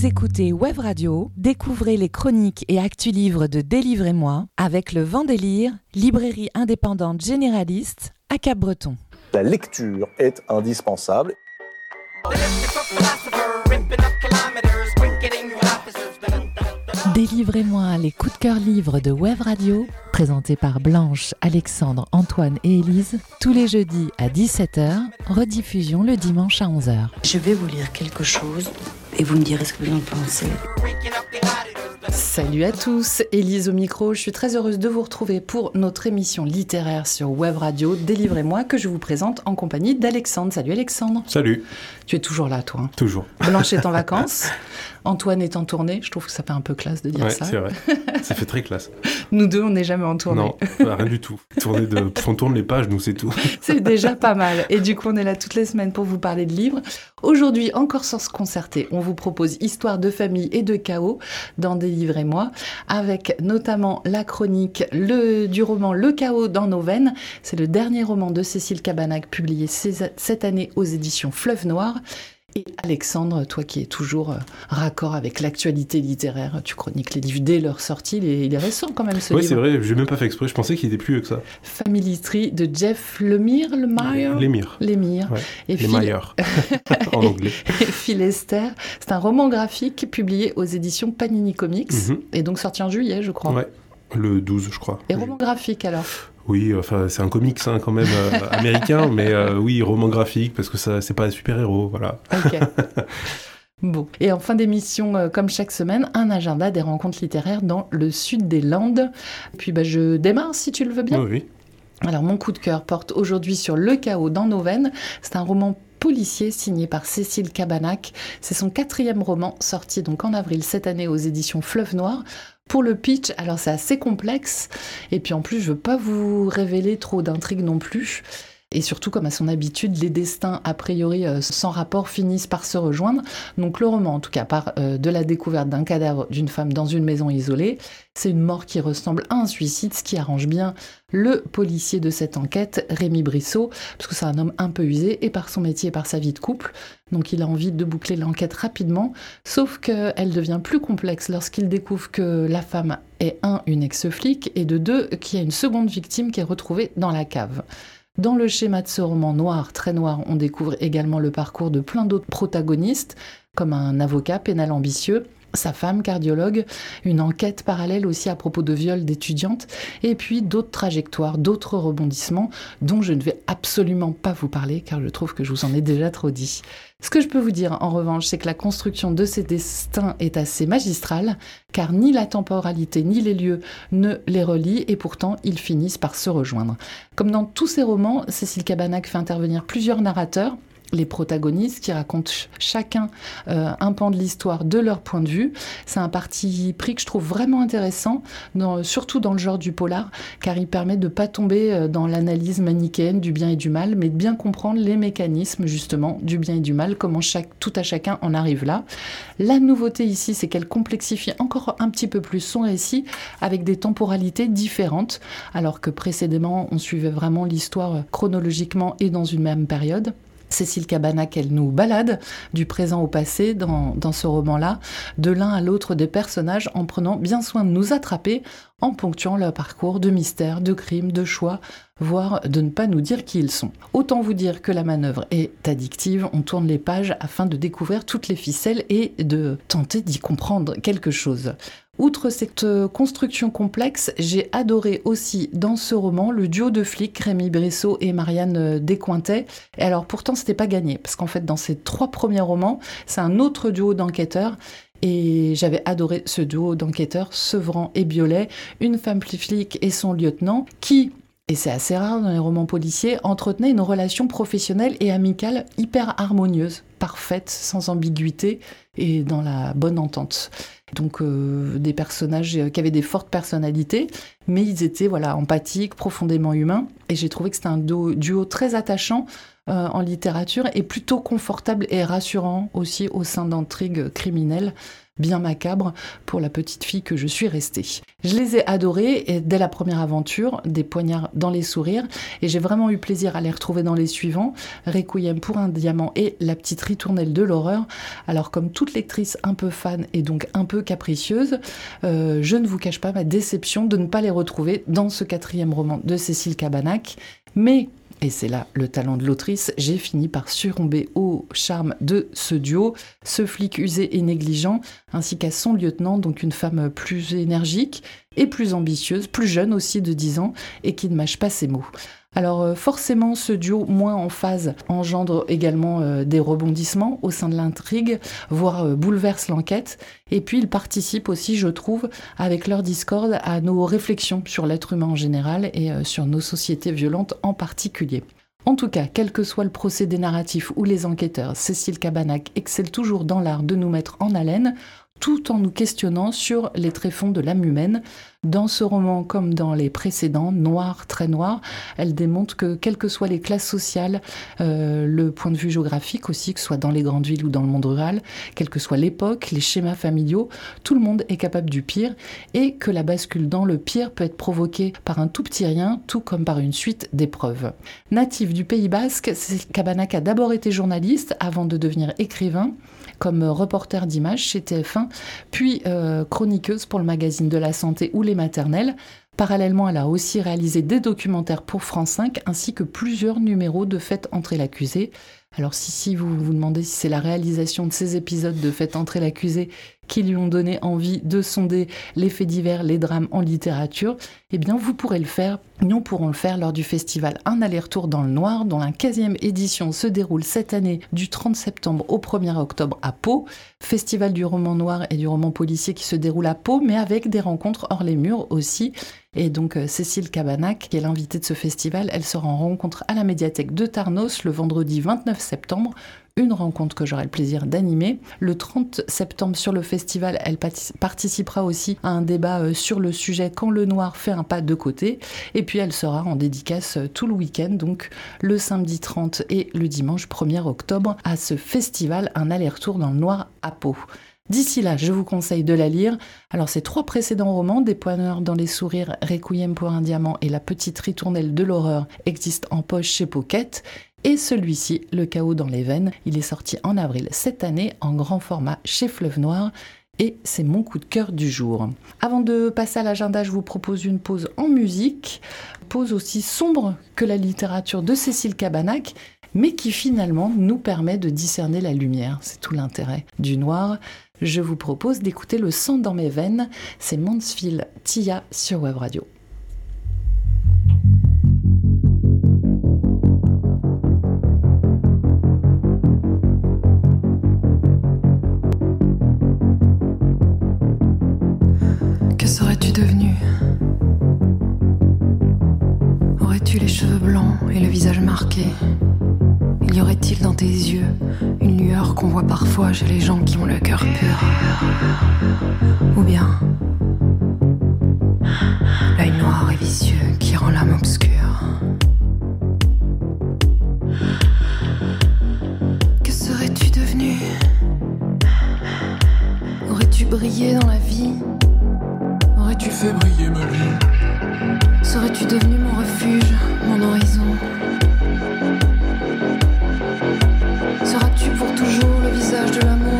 Vous écoutez Web Radio, découvrez les chroniques et actus livres de Délivrez-moi avec le Vendélire, librairie indépendante généraliste à Cap-Breton. La lecture est indispensable. Délivrez-moi les coups de cœur livres de Web Radio, présentés par Blanche, Alexandre, Antoine et Élise, tous les jeudis à 17h, rediffusion le dimanche à 11h. Je vais vous lire quelque chose et vous me direz ce que vous en pensez. Salut à tous, Élise au micro, je suis très heureuse de vous retrouver pour notre émission littéraire sur Web Radio Délivrez-moi que je vous présente en compagnie d'Alexandre. Salut Alexandre. Salut. Tu es toujours là toi hein? Toujours. Blanche est en vacances, Antoine est en tournée, je trouve que ça fait un peu classe de dire ouais, ça. c'est vrai. ça fait très classe. Nous deux, on n'est jamais en tournée. Non, bah, rien du tout. Tourner de... On tourne les pages, nous, c'est tout. C'est déjà pas mal. Et du coup, on est là toutes les semaines pour vous parler de livres. Aujourd'hui, encore sans se concerter, on vous propose Histoire de famille et de chaos dans Délivrez-moi, avec notamment la chronique le, du roman Le chaos dans nos veines. C'est le dernier roman de Cécile Cabanac publié cette année aux éditions Fleuve Noir. Et Alexandre, toi qui es toujours euh, raccord avec l'actualité littéraire, tu chroniques les livres dès leur sortie, il est, il est récent quand même ce Ouais, c'est livre. vrai, j'ai même pas fait exprès, je pensais qu'il était plus vieux que ça. Family Tree de Jeff Lemire, Lemire L'émir. Lemire. Ouais. Et Maillard. en anglais. et Phil Esther. C'est un roman graphique publié aux éditions Panini Comics Mhm. et donc sorti en juillet, je crois. Ouais. Le 12, je crois. Et roman graphique alors? Oui, enfin, c'est un comics hein, quand même euh, américain, mais euh, oui, roman graphique, parce que ça, c'est pas un super-héros, voilà. Ok. Bon. Et en fin d'émission, euh, comme chaque semaine, un agenda des rencontres littéraires dans le sud des Landes. Puis bah, je démarre si tu le veux bien. Oui, oui. Alors mon coup de cœur porte aujourd'hui sur Le chaos dans nos veines. C'est un roman policier signé par Cécile Cabanac. C'est son quatrième roman sorti donc en avril cette année aux éditions Fleuve Noir. Pour le pitch, alors c'est assez complexe et puis en plus je veux pas vous révéler trop d'intrigues non plus. Et surtout, comme à son habitude, les destins a priori euh, sans rapport finissent par se rejoindre. Donc le roman, en tout cas, part euh, de la découverte d'un cadavre d'une femme dans une maison isolée. C'est une mort qui ressemble à un suicide, ce qui arrange bien le policier de cette enquête, Rémi Brissot, parce que c'est un homme un peu usé, et par son métier et par sa vie de couple. Donc il a envie de boucler l'enquête rapidement, sauf qu'elle devient plus complexe lorsqu'il découvre que la femme est, un, une ex-flic, et de deux, qu'il y a une seconde victime qui est retrouvée dans la cave. Dans le schéma de ce roman noir, très noir, on découvre également le parcours de plein d'autres protagonistes, comme un avocat pénal ambitieux, sa femme cardiologue, une enquête parallèle aussi à propos de viol d'étudiantes, et puis d'autres trajectoires, d'autres rebondissements dont je ne vais absolument pas vous parler car je trouve que je vous en ai déjà trop dit. Ce que je peux vous dire en revanche, c'est que la construction de ces destins est assez magistrale, car ni la temporalité ni les lieux ne les relient, et pourtant ils finissent par se rejoindre. Comme dans tous ses romans, Cécile Cabanac fait intervenir plusieurs narrateurs, les protagonistes qui racontent ch- chacun euh, un pan de l'histoire de leur point de vue. C'est un parti pris que je trouve vraiment intéressant, surtout dans le genre du polar, car il permet de pas tomber euh, dans l'analyse manichéenne du bien et du mal, mais de bien comprendre les mécanismes justement du bien et du mal, comment tout à chacun en arrive là. La nouveauté ici, c'est qu'elle complexifie encore un petit peu plus son récit avec des temporalités différentes, alors que précédemment on suivait vraiment l'histoire euh, chronologiquement et dans une même période. Cécile Cabanac, elle nous balade du présent au passé dans, dans ce roman-là, de l'un à l'autre des personnages en prenant bien soin de nous attraper, en ponctuant leur parcours de mystère, de crime, de choix, voire de ne pas nous dire qui ils sont. Autant vous dire que la manœuvre est addictive, on tourne les pages afin de découvrir toutes les ficelles et de tenter d'y comprendre quelque chose. Outre cette euh, construction complexe, j'ai adoré aussi dans ce roman le duo de flics Rémi Brissot et Marianne euh, Descointet. Et alors pourtant c'était pas gagné parce qu'en fait dans ces trois premiers romans, c'est un autre duo d'enquêteurs et j'avais adoré ce duo d'enquêteurs, Sevran et Biolay, une femme flic et son lieutenant, qui, et c'est assez rare dans les romans policiers, entretenaient une relation professionnelle et amicale hyper harmonieuse, parfaite, sans ambiguïté et dans la bonne entente. Donc euh, des personnages euh, qui avaient des fortes personnalités, mais ils étaient voilà empathiques, profondément humains, et j'ai trouvé que c'était un duo, très attachant euh, en littérature et plutôt confortable et rassurant aussi au sein d'intrigues criminelles. Bien macabre pour la petite fille que je suis restée. Je les ai adorés dès la première aventure, des poignards dans les sourires, et j'ai vraiment eu plaisir à les retrouver dans les suivants, Requiem pour un diamant et La petite ritournelle de l'horreur. Alors comme toute lectrice un peu fan et donc un peu capricieuse, euh, je ne vous cache pas ma déception de ne pas les retrouver dans ce quatrième roman de Cécile Cabanac, mais et c'est là le talent de l'autrice, j'ai fini par surromber au charme de ce duo, ce flic usé et négligent, ainsi qu'à son lieutenant, donc une femme plus énergique et plus ambitieuse, plus jeune aussi de 10 ans, et qui ne mâche pas ses mots. Alors euh, forcément, ce duo moins en phase engendre également euh, des rebondissements au sein de l'intrigue, voire euh, bouleverse l'enquête. Et puis, ils participent aussi, je trouve, avec leur discorde, à nos réflexions sur l'être humain en général et sur nos sociétés violentes en particulier. En tout cas, quel que soit le procédé narratif ou les enquêteurs, Cécile Cabanac excelle toujours dans l'art de nous mettre en haleine tout en nous questionnant sur les tréfonds de l'âme humaine. Dans ce roman, comme dans les précédents, noir, très noir, elle démontre que quelles que soient les classes sociales, euh, le point de vue géographique aussi, que ce soit dans les grandes villes ou dans le monde rural, quelle que soit l'époque, les schémas familiaux, tout le monde est capable du pire et que la bascule dans le pire peut être provoquée par un tout petit rien, tout comme par une suite d'épreuves. Native du Pays Basque, Cabanac a d'abord été journaliste avant de devenir écrivain comme reporter d'images chez TF1, puis euh, chroniqueuse pour le magazine de la santé ou les maternelles. Parallèlement, elle a aussi réalisé des documentaires pour France 5 ainsi que plusieurs numéros de Faites entrer l'accusé. Alors si, si vous vous demandez si c'est la réalisation de ces épisodes de Faites entrer l'accusé qui lui ont donné envie de sonder les faits divers, les drames en littérature, eh bien vous pourrez le faire. Nous pourrons le faire lors du festival Un aller-retour dans le noir, dont la 15e édition se déroule cette année du 30 septembre au 1er octobre à Pau. Festival du roman noir et du roman policier qui se déroule à Pau, mais avec des rencontres hors les murs aussi. Et donc euh, Cécile Cabanac, qui est l'invitée de ce festival, elle sera en rencontre à la médiathèque de Tarnos le vendredi 29 septembre une rencontre que j'aurai le plaisir d'animer. Le 30 septembre sur le festival, elle participera aussi à un débat euh, sur le sujet Quand le noir fait un pas de côté. Et puis elle sera en dédicace euh, tout le week-end, donc le samedi 30 et le dimanche 1er octobre à ce festival, un aller-retour dans le noir à Pau. D'ici là, je vous conseille de la lire. Alors, ces trois précédents romans, Des poignards dans les sourires, Requiem pour un diamant et La petite ritournelle de l'horreur, existent en poche chez Pocket. Et celui-ci, Le chaos dans les veines, il est sorti en avril cette année en grand format chez Fleuve Noir et c'est mon coup de cœur du jour. Avant de passer à l'agenda, je vous propose une pause en musique, pause aussi sombre que la littérature de Cécile Cabanac, mais qui finalement nous permet de discerner la lumière. C'est tout l'intérêt du noir. Je vous propose d'écouter Le sang dans mes veines, c'est Mansfield Tia sur Web Radio. devenu? Aurais-tu les cheveux blancs et le visage marqué? Qu'on voit parfois chez les gens qui ont le cœur pur. Ou bien l'œil noir et vicieux qui rend l'âme obscure. Que serais-tu devenu? Aurais-tu brillé dans la vie? Tu fais briller ma vie. Serais-tu devenu mon refuge, mon horizon? Visage de l'amour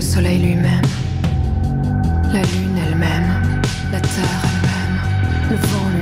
soleil lui-même, la lune elle-même, la terre elle-même, le vent.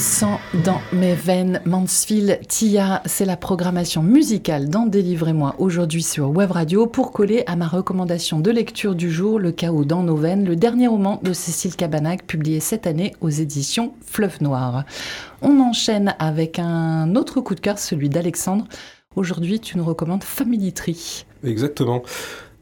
Sang dans mes veines, Mansfield Tia, c'est la programmation musicale dans Délivrez-moi aujourd'hui sur Web Radio pour coller à ma recommandation de lecture du jour, Le chaos dans nos veines, le dernier roman de Cécile Cabanac publié cette année aux éditions Fleuve Noir. On enchaîne avec un autre coup de cœur, celui d'Alexandre. Aujourd'hui, tu nous recommandes Family Tree. Exactement.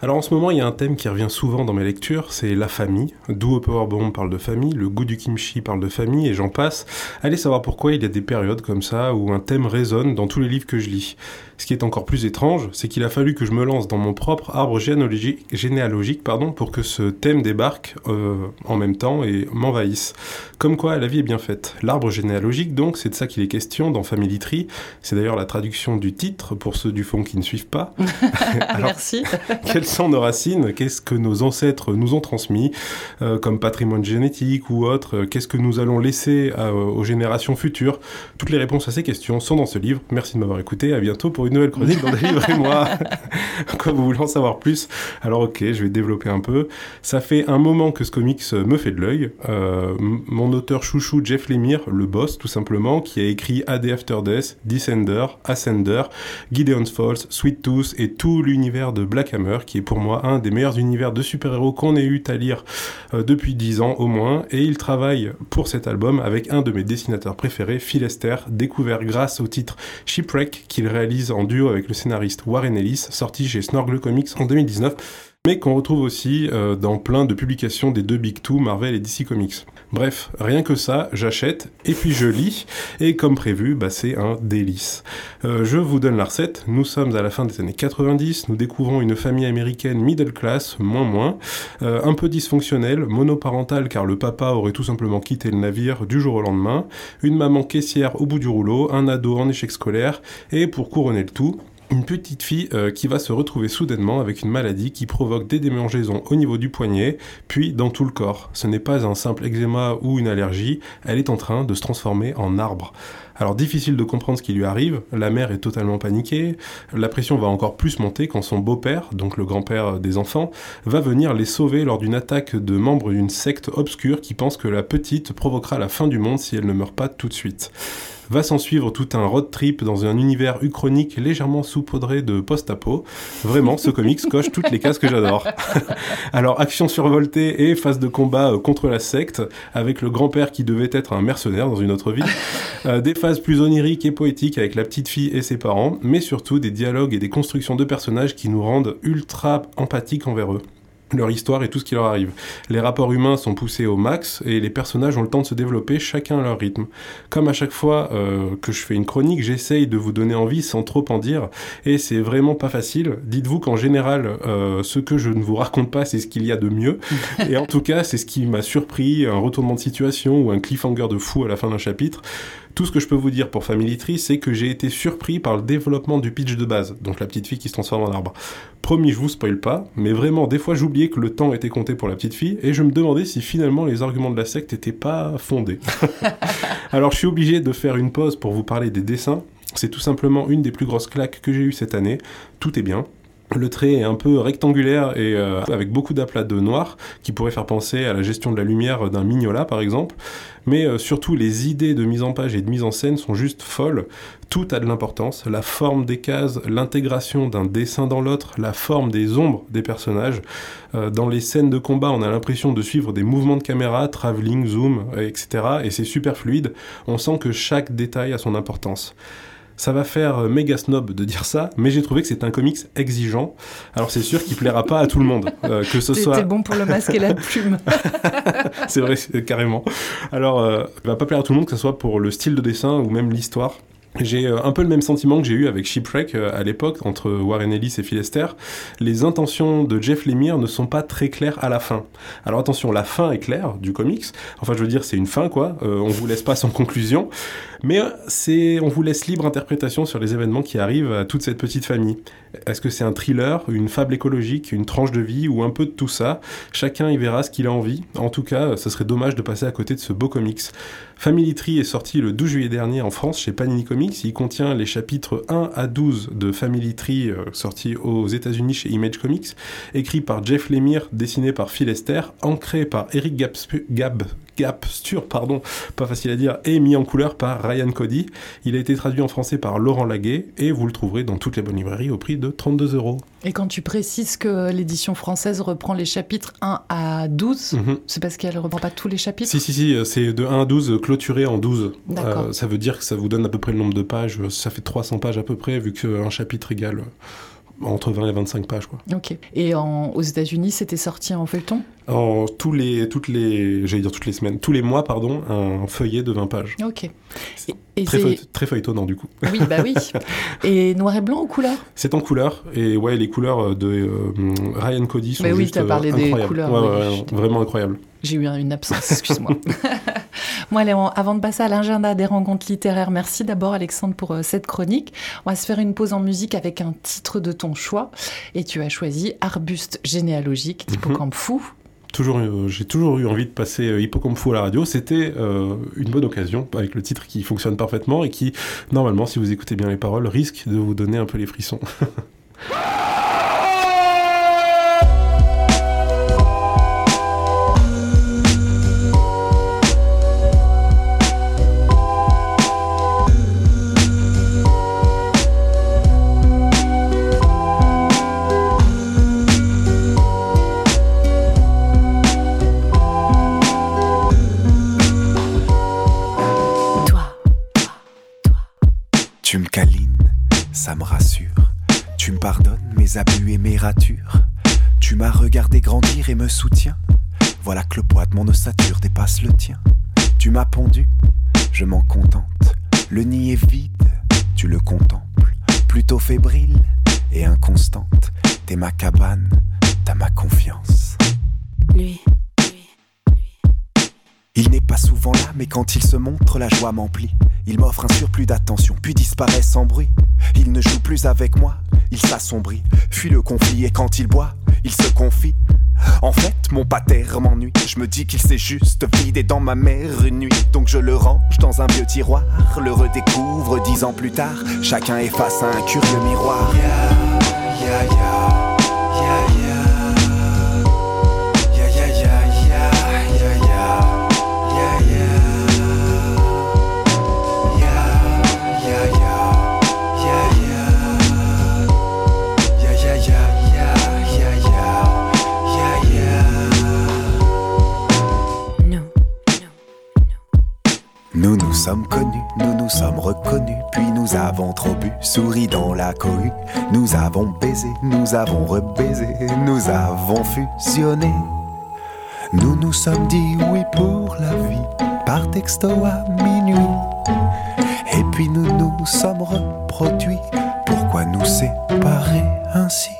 Alors en ce moment, il y a un thème qui revient souvent dans mes lectures, c'est la famille. Duo Powerbomb parle de famille, le goût du kimchi parle de famille, et j'en passe. Allez savoir pourquoi il y a des périodes comme ça où un thème résonne dans tous les livres que je lis. Ce qui est encore plus étrange, c'est qu'il a fallu que je me lance dans mon propre arbre généalogique, généalogique pardon, pour que ce thème débarque euh, en même temps et m'envahisse. Comme quoi, la vie est bien faite. L'arbre généalogique, donc, c'est de ça qu'il est question dans Family Tree. C'est d'ailleurs la traduction du titre pour ceux du fond qui ne suivent pas. Alors, Merci. quelles sont nos racines? Qu'est-ce que nos ancêtres nous ont transmis euh, comme patrimoine génétique ou autre? Qu'est-ce que nous allons laisser à- aux générations futures? Toutes les réponses à ces questions sont dans ce livre. Merci de m'avoir écouté. À bientôt pour une nouvelle chronique dans Délivrez-moi. Quoi, vous voulez en savoir plus Alors ok, je vais développer un peu. Ça fait un moment que ce comics me fait de l'œil. Euh, mon auteur chouchou Jeff Lemire, le boss tout simplement, qui a écrit A Day After Death, Descender, Ascender, Gideon's Falls, Sweet Tooth et tout l'univers de Black Hammer, qui est pour moi un des meilleurs univers de super-héros qu'on ait eu à lire euh, depuis 10 ans au moins. Et il travaille pour cet album avec un de mes dessinateurs préférés, Phil Lester, découvert grâce au titre Shipwreck qu'il réalise en duo avec le scénariste Warren Ellis, sorti chez Snorgle Comics en 2019. mais qu'on retrouve aussi euh, dans plein de publications des deux Big Two, Marvel et DC Comics. Bref, rien que ça, j'achète et puis je lis, et comme prévu, bah, c'est un délice. Euh, je vous donne la recette, nous sommes à la fin des années 90, nous découvrons une famille américaine middle class, moins moins, euh, un peu dysfonctionnelle, monoparentale car le papa aurait tout simplement quitté le navire du jour au lendemain, une maman caissière au bout du rouleau, un ado en échec scolaire, et pour couronner le tout, une petite fille euh, qui va se retrouver soudainement avec une maladie qui provoque des démangeaisons au niveau du poignet, puis dans tout le corps. Ce n'est pas un simple eczéma ou une allergie, elle est en train de se transformer en arbre. Alors difficile de comprendre ce qui lui arrive, la mère est totalement paniquée, la pression va encore plus monter quand son beau-père, donc le grand-père des enfants, va venir les sauver lors d'une attaque de membres d'une secte obscure qui pense que la petite provoquera la fin du monde si elle ne meurt pas tout de suite. Va s'en suivre tout un road trip dans un univers uchronique légèrement saupoudré de post-apo. Vraiment, ce comics coche toutes les cases que j'adore. Alors, action survoltée et phase de combat euh, contre la secte, avec le grand-père qui devait être un mercenaire dans une autre vie. Euh, des phases plus oniriques et poétiques avec la petite fille et ses parents, mais surtout des dialogues et des constructions de personnages qui nous rendent ultra empathiques envers eux leur histoire et tout ce qui leur arrive. Les rapports humains sont poussés au max et les personnages ont le temps de se développer chacun à leur rythme. Comme à chaque fois euh, que je fais une chronique, j'essaye de vous donner envie sans trop en dire et c'est vraiment pas facile. Dites-vous qu'en général, euh, ce que je ne vous raconte pas, c'est ce qu'il y a de mieux. et en tout cas, c'est ce qui m'a surpris, un retournement de situation ou un cliffhanger de fou à la fin d'un chapitre. Tout ce que je peux vous dire pour Family Tree, c'est que j'ai été surpris par le développement du pitch de base, donc la petite fille qui se transforme en arbre. Promis, je vous spoil pas, mais vraiment, des fois j'oubliais que le temps était compté pour la petite fille, et je me demandais si finalement les arguments de la secte n'étaient pas fondés. Alors je suis obligé de faire une pause pour vous parler des dessins. C'est tout simplement une des plus grosses claques que j'ai eues cette année. Tout est bien, le trait est un peu rectangulaire et euh, avec beaucoup d'aplats de noir qui pourrait faire penser à la gestion de la lumière d'un Mignola par exemple. Mais euh, surtout les idées de mise en page et de mise en scène sont juste folles. Tout a de l'importance. La forme des cases, l'intégration d'un dessin dans l'autre, la forme des ombres des personnages. Euh, dans les scènes de combat, on a l'impression de suivre des mouvements de caméra, travelling, zoom, etc. Et c'est super fluide. On sent que chaque détail a son importance. Ça va faire euh, méga snob de dire ça, mais j'ai trouvé que c'est un comics exigeant. Alors c'est sûr qu'il plaira pas à tout le monde, euh, que ce soit. Bon pour le masque et la plume. c'est vrai, carrément. Alors, euh, il va pas plaire à tout le monde, que ce soit pour le style de dessin ou même l'histoire. J'ai euh, un peu le même sentiment que j'ai eu avec Shipwreck euh, à l'époque, entre Warren Ellis et Phil Esther. Les intentions de Jeff Lemire ne sont pas très claires à la fin. Alors attention, la fin est claire du comics. Enfin, je veux dire, c'est une fin, quoi. Euh, on vous laisse pas sans conclusion. Mais c'est, on vous laisse libre interprétation sur les événements qui arrivent à toute cette petite famille. Est-ce que c'est un thriller, une fable écologique, une tranche de vie ou un peu de tout ça? Chacun y verra ce qu'il a envie. En tout cas, ce serait dommage de passer à côté de ce beau comics. Family Tree est sorti le 12 juillet dernier en France chez Panini Comics. Il contient les chapitres 1 à 12 de Family Tree euh, sortis aux États-Unis chez Image Comics, écrit par Jeff Lemire, dessiné par Phil Esther, ancré par Eric Gab, Gapsture, pardon, pas facile à dire, et mis en couleur par Ryan Cody. Il a été traduit en français par Laurent Laguet et vous le trouverez dans toutes les bonnes librairies au prix de 32 euros. Et quand tu précises que l'édition française reprend les chapitres 1 à 12, Mhm. c'est parce qu'elle ne reprend pas tous les chapitres? Si, si, si, euh, c'est de 1 à 12 clôturé en 12. D'accord. Euh, ça veut dire que ça vous donne à peu près le nombre de pages. Ça fait 300 pages à peu près, vu qu'un chapitre égale entre 20 et 25 pages. Quoi. Ok. Et en- aux États-Unis, c'était sorti en feuilleton? En tous les, toutes les, j'allais dire toutes les semaines, tous les mois, pardon, un feuillet de 20 pages. Ok. Et, Très, feuille- très feuilletonnant du coup. Oui, bah oui. Et noir et blanc ou couleur? C'est en couleur, et ouais, les couleurs de euh, Ryan Cody sont Mais oui, juste t'as euh, parlé des incroyables. couleurs, Ouais, oui, ouais, je- ouais, vraiment incroyable. J'ai eu une absence, excuse-moi. Bon, allez, on- avant de passer à l'agenda des rencontres littéraires, merci d'abord Alexandre pour euh, cette chronique. On va se faire une pause en musique avec un titre de ton choix. Et tu as choisi Arbuste généalogique d'Hippocampe Fou. Toujours, euh, j'ai toujours eu envie de passer euh, Hippocampe Fou à la radio. C'était euh, une bonne occasion avec le titre qui fonctionne parfaitement et qui, normalement, si vous écoutez bien les paroles, risque de vous donner un peu les frissons. Tu me câlines, ça me rassure. Tu me pardonnes mes abus et mes ratures. Tu m'as regardé grandir et me soutiens. Voilà que le poids de mon ossature dépasse le tien. Tu m'as pondu, je m'en contente. Le nid est vide, tu le contemples. Plutôt fébrile et inconstante. T'es ma cabane, t'as ma confiance. Lui, Il n'est pas souvent là, mais quand il se montre, la joie m'emplit. Il m'offre un surplus d'attention, puis disparaît sans bruit. Il ne joue plus avec moi, il s'assombrit, fuit le conflit, et quand il boit, il se confie. En fait, mon pater m'ennuie. Je me dis qu'il s'est juste vidé dans ma mère une nuit. Donc je le range dans un vieux tiroir, le redécouvre dix ans plus tard. Chacun est face à un curieux miroir. Sommes reconnus, puis nous avons trop bu, souri dans la cohue. Nous avons baisé, nous avons rebaisé, nous avons fusionné. Nous nous sommes dit oui pour la vie, par texto à minuit. Et puis nous nous sommes reproduits, pourquoi nous séparer ainsi?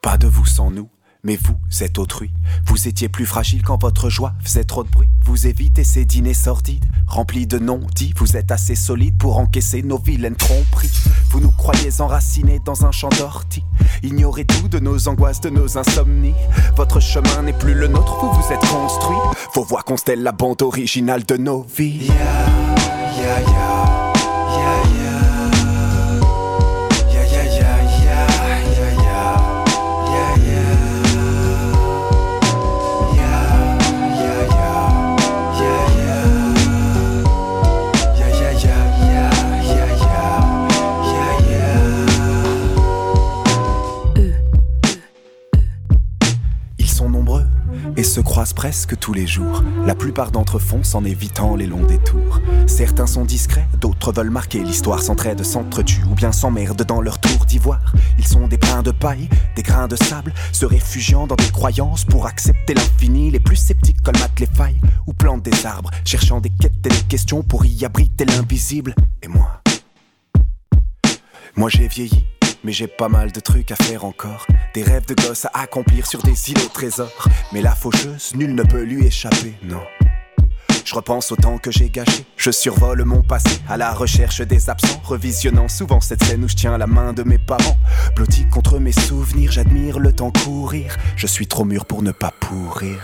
Pas de vous sans nous, mais vous êtes autrui. Vous étiez plus fragile quand votre joie faisait trop de bruit. Vous évitez ces dîners sordides, remplis de non-dits. Vous êtes assez solide pour encaisser nos vilaines tromperies. Vous nous croyez enracinés dans un champ d'ortie. Ignorez tout de nos angoisses, de nos insomnies. Votre chemin n'est plus le nôtre, vous vous êtes construit. Vos voix constellent la bande originale de nos vies. Et se croisent presque tous les jours. La plupart d'entre eux foncent en évitant les longs détours. Certains sont discrets, d'autres veulent marquer l'histoire, s'entraident, s'entretuent ou bien s'emmerdent dans leur tour d'ivoire. Ils sont des brins de paille, des grains de sable, se réfugiant dans des croyances pour accepter l'infini. Les plus sceptiques colmatent les failles ou plantent des arbres, cherchant des quêtes et des questions pour y abriter l'invisible. Et moi? Moi j'ai vieilli. Mais j'ai pas mal de trucs à faire encore. Des rêves de gosse à accomplir sur des îlots trésors. Mais la faucheuse, nul ne peut lui échapper, non. Je repense au temps que j'ai gâché. Je survole mon passé à la recherche des absents, revisionnant souvent cette scène où je tiens la main de mes parents. Blotti contre mes souvenirs, j'admire le temps courir. Je suis trop mûr pour ne pas pourrir.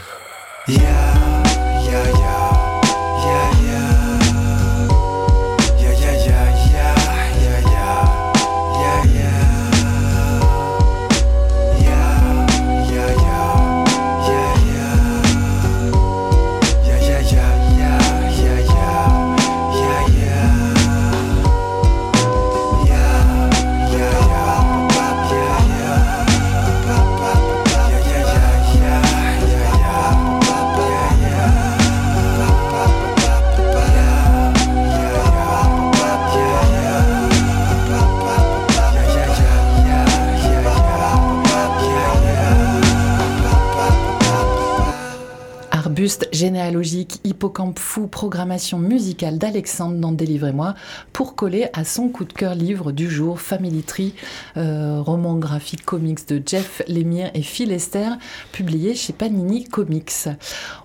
Généalogique, hippocampe fou, programmation musicale d'Alexandre dans Délivrez-moi pour coller à son coup de cœur livre du jour, Family Tree, euh, roman graphique comics de Jeff Lemire et Phil Esther, publié chez Panini Comics.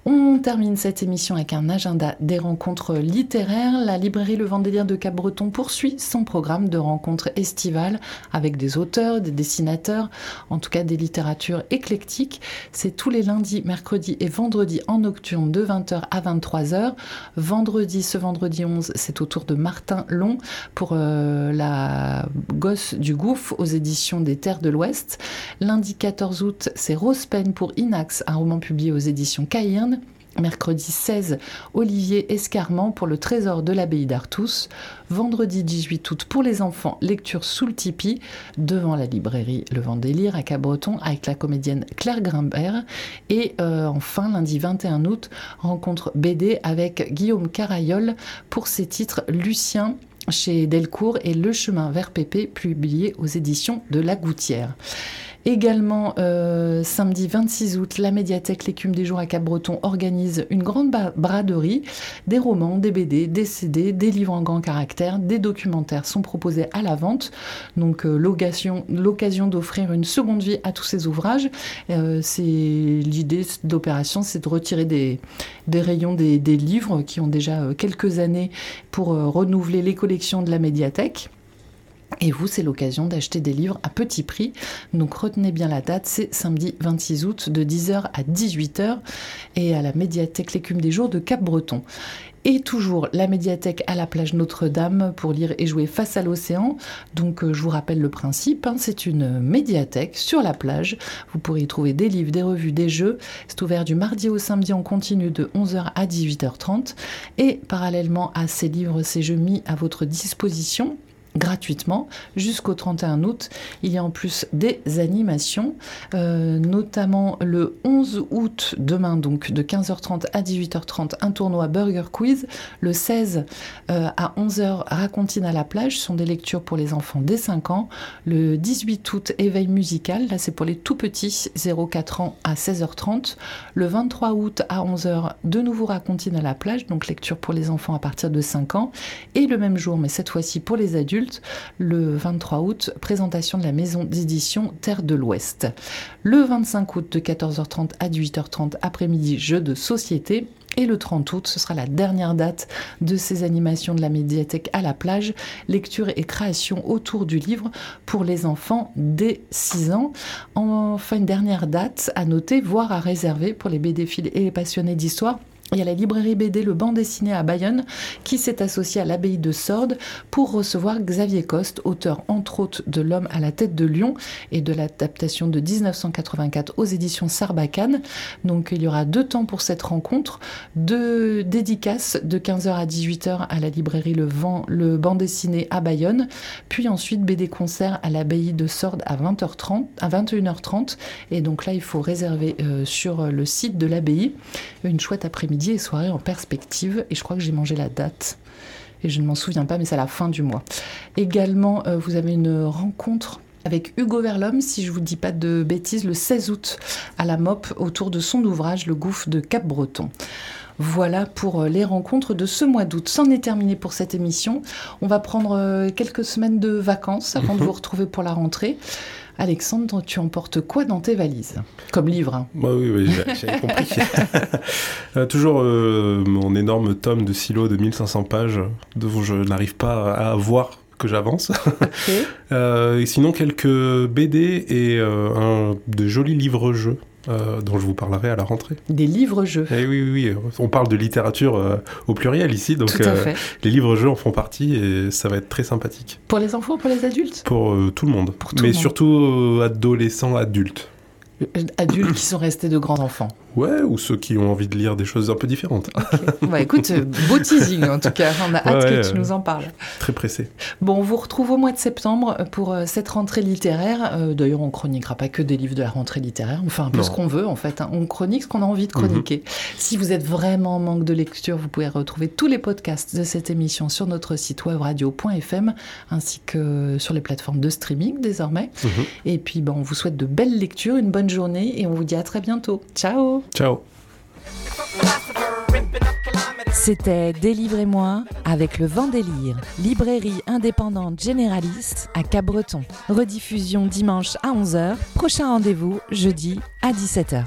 On termine cette émission avec un agenda des rencontres littéraires. La librairie Le Vendélire de Cap-Breton poursuit son programme de rencontres estivales avec des auteurs, des dessinateurs, en tout cas des littératures éclectiques. C'est tous les lundis, mercredis et vendredis en nocturne de 20h à 23h. Vendredi, ce vendredi 11, c'est au tour de Martin Long pour euh, la gosse du gouffre aux éditions des Terres de l'Ouest. Lundi 14 août, c'est Rose Pen pour Inax, un roman publié aux éditions Cairn. Mercredi 16, Olivier Escarment pour le Trésor de l'abbaye d'Artus. Vendredi 18 août pour les enfants, lecture sous le tipi devant la librairie Le Vendélire à Cabreton avec la comédienne Claire Grimbert. Et euh, enfin, lundi 21 août, rencontre BD avec Guillaume Carayol pour ses titres Lucien chez Delcourt et Le chemin vers Pépé, publié aux éditions de La Gouttière. Également, euh, samedi 26 août, la médiathèque L'écume des jours à Cap-Breton organise une grande braderie. Des romans, des BD, des CD, des livres en grand caractère, des documentaires sont proposés à la vente. Donc euh, l'occasion d'offrir une seconde vie à tous ces ouvrages. Euh, c'est l'idée d'opération, c'est de retirer des, rayons des, des, livres qui ont déjà quelques années pour renouveler les collections de la médiathèque. Et vous, c'est l'occasion d'acheter des livres à petit prix. Donc retenez bien la date, c'est samedi 26 août de 10h à 18h et à la médiathèque L'écume des jours de Cap-Breton. Et toujours la médiathèque à la plage Notre-Dame pour lire et jouer face à l'océan. Donc euh, je vous rappelle le principe, hein, c'est une médiathèque sur la plage. Vous pourrez y trouver des livres, des revues, des jeux. C'est ouvert du mardi au samedi en continu de 11h à 18h30. Et parallèlement à ces livres, ces jeux mis à votre disposition, gratuitement jusqu'au 31 août. Il y a en plus des animations, euh, notamment le 11 août, demain donc, de 15h30 à 18h30, un tournoi Burger Quiz. Le 16 euh, à 11h, Racontine à la plage, ce sont des lectures pour les enfants dès 5 ans. Le 18 août, éveil musical, là c'est pour les tout petits, 0-4 ans à 16h30. Le 23 août à 11h, de nouveau Racontine à la plage, donc lecture pour les enfants à partir de 5 ans. Et le même jour, mais cette fois-ci pour les adultes, le 23 août, présentation de la maison d'édition Terre de l'Ouest. Le 25 août de 14h30 à 18h30 après-midi, jeu de société. Et le 30 août, ce sera la dernière date de ces animations de la médiathèque à la plage, lecture et création autour du livre pour les enfants dès 6 ans. Enfin, une dernière date à noter, voire à réserver pour les BD-fils et les passionnés d'histoire il y a la librairie BD Le Banc dessiné à Bayonne qui s'est associée à l'abbaye de Sordes pour recevoir Xavier Coste, auteur entre autres de L'homme à la tête de lion et de l'adaptation de 1984 aux éditions Sarbacane. Donc il y aura deux temps pour cette rencontre, deux dédicaces de 15h à 18h à la librairie Le, Vent, le dessiné à Bayonne, puis ensuite BD concert à l'abbaye de Sordes à 20h30, à 21h30 et donc là il faut réserver euh, sur le site de l'abbaye. Une chouette après-midi et soirée en perspective. Et je crois que j'ai mangé la date. Et je ne m'en souviens pas, mais c'est à la fin du mois. Également, euh, vous avez une rencontre avec Hugo Verlhomme, si je vous dis pas de bêtises, le 16 août à la MOP autour de son ouvrage Le gouffre de Cap-Breton. Voilà pour euh, les rencontres de ce mois d'août. C'en est terminé pour cette émission. On va prendre euh, quelques semaines de vacances avant de vous retrouver pour la rentrée. Alexandre, tu emportes quoi dans tes valises? Comme livre hein. bah Oui, oui, j'ai compris. Euh, toujours euh, mon énorme tome de silo de 1500 pages, dont je n'arrive pas à voir que j'avance. Euh, et sinon, quelques BD et un de jolis livres-jeux euh, dont je vous parlerai à la rentrée. Des livres-jeux. Eh oui, oui, oui, on parle de littérature euh, au pluriel ici, donc euh, les livres-jeux en font partie et ça va être très sympathique. Pour les enfants, pour les adultes? Pour tout le monde, pour mais surtout adolescents, adultes. Adultes qui sont restés de grands enfants. Ouais, ou ceux qui ont envie de lire des choses un peu différentes. Bah écoute, euh, beau teasing en tout cas. On a hâte que tu nous en parles. Très pressé. Bon, on vous retrouve au mois de septembre pour euh, cette rentrée littéraire. Euh, d'ailleurs, on chroniquera pas que des livres de la rentrée littéraire. On fait un peu ce qu'on veut en fait. Hein. On chronique ce qu'on a envie de chroniquer. Mhm. Si vous êtes vraiment en manque de lecture, vous pouvez retrouver tous les podcasts de cette émission sur notre site web radio.fm ainsi que sur les plateformes de streaming désormais. Mhm. Et puis, bon, on vous souhaite de belles lectures, une bonne journée et on vous dit à très bientôt. Ciao Ciao. C'était Délivrez-moi avec le vent délire, librairie indépendante généraliste à Cap-Breton. Rediffusion dimanche à 11h, prochain rendez-vous jeudi à 17h.